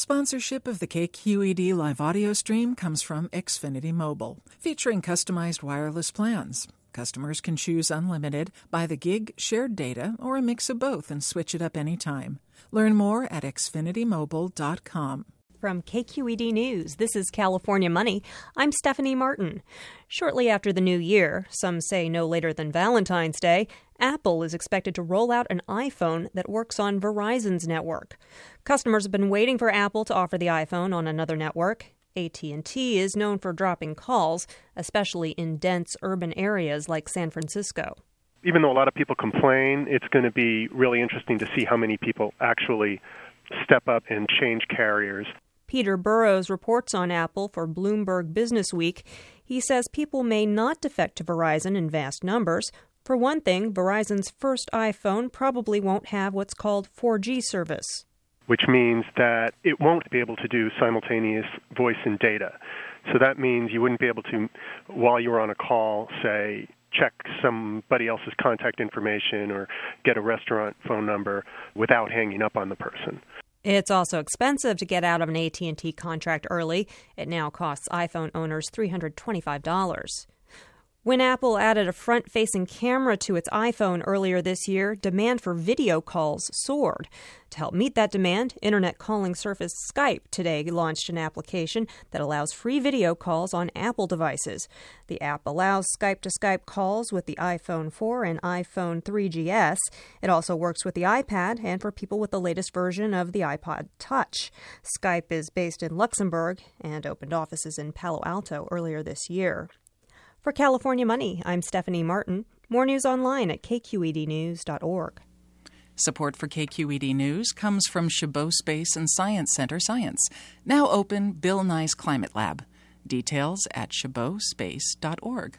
Sponsorship of the KQED live audio stream comes from Xfinity Mobile, featuring customized wireless plans. Customers can choose unlimited, by the gig, shared data, or a mix of both and switch it up anytime. Learn more at xfinitymobile.com. From KQED News, this is California Money. I'm Stephanie Martin. Shortly after the new year, some say no later than Valentine's Day, Apple is expected to roll out an iPhone that works on Verizon's network. Customers have been waiting for Apple to offer the iPhone on another network. AT&T is known for dropping calls, especially in dense urban areas like San Francisco. Even though a lot of people complain, it's going to be really interesting to see how many people actually step up and change carriers. Peter Burrows reports on Apple for Bloomberg Business Week. He says people may not defect to Verizon in vast numbers. For one thing, Verizon's first iPhone probably won't have what's called 4G service, which means that it won't be able to do simultaneous voice and data. So that means you wouldn't be able to, while you were on a call, say, check somebody else's contact information or get a restaurant phone number without hanging up on the person. It's also expensive to get out of an AT&T contract early. It now costs iPhone owners $325. When Apple added a front facing camera to its iPhone earlier this year, demand for video calls soared. To help meet that demand, internet calling service Skype today launched an application that allows free video calls on Apple devices. The app allows Skype to Skype calls with the iPhone 4 and iPhone 3GS. It also works with the iPad and for people with the latest version of the iPod Touch. Skype is based in Luxembourg and opened offices in Palo Alto earlier this year. For California Money, I'm Stephanie Martin. More news online at kqednews.org. Support for KQED News comes from Chabot Space and Science Center Science, now open Bill Nye's Climate Lab. Details at chabotspace.org.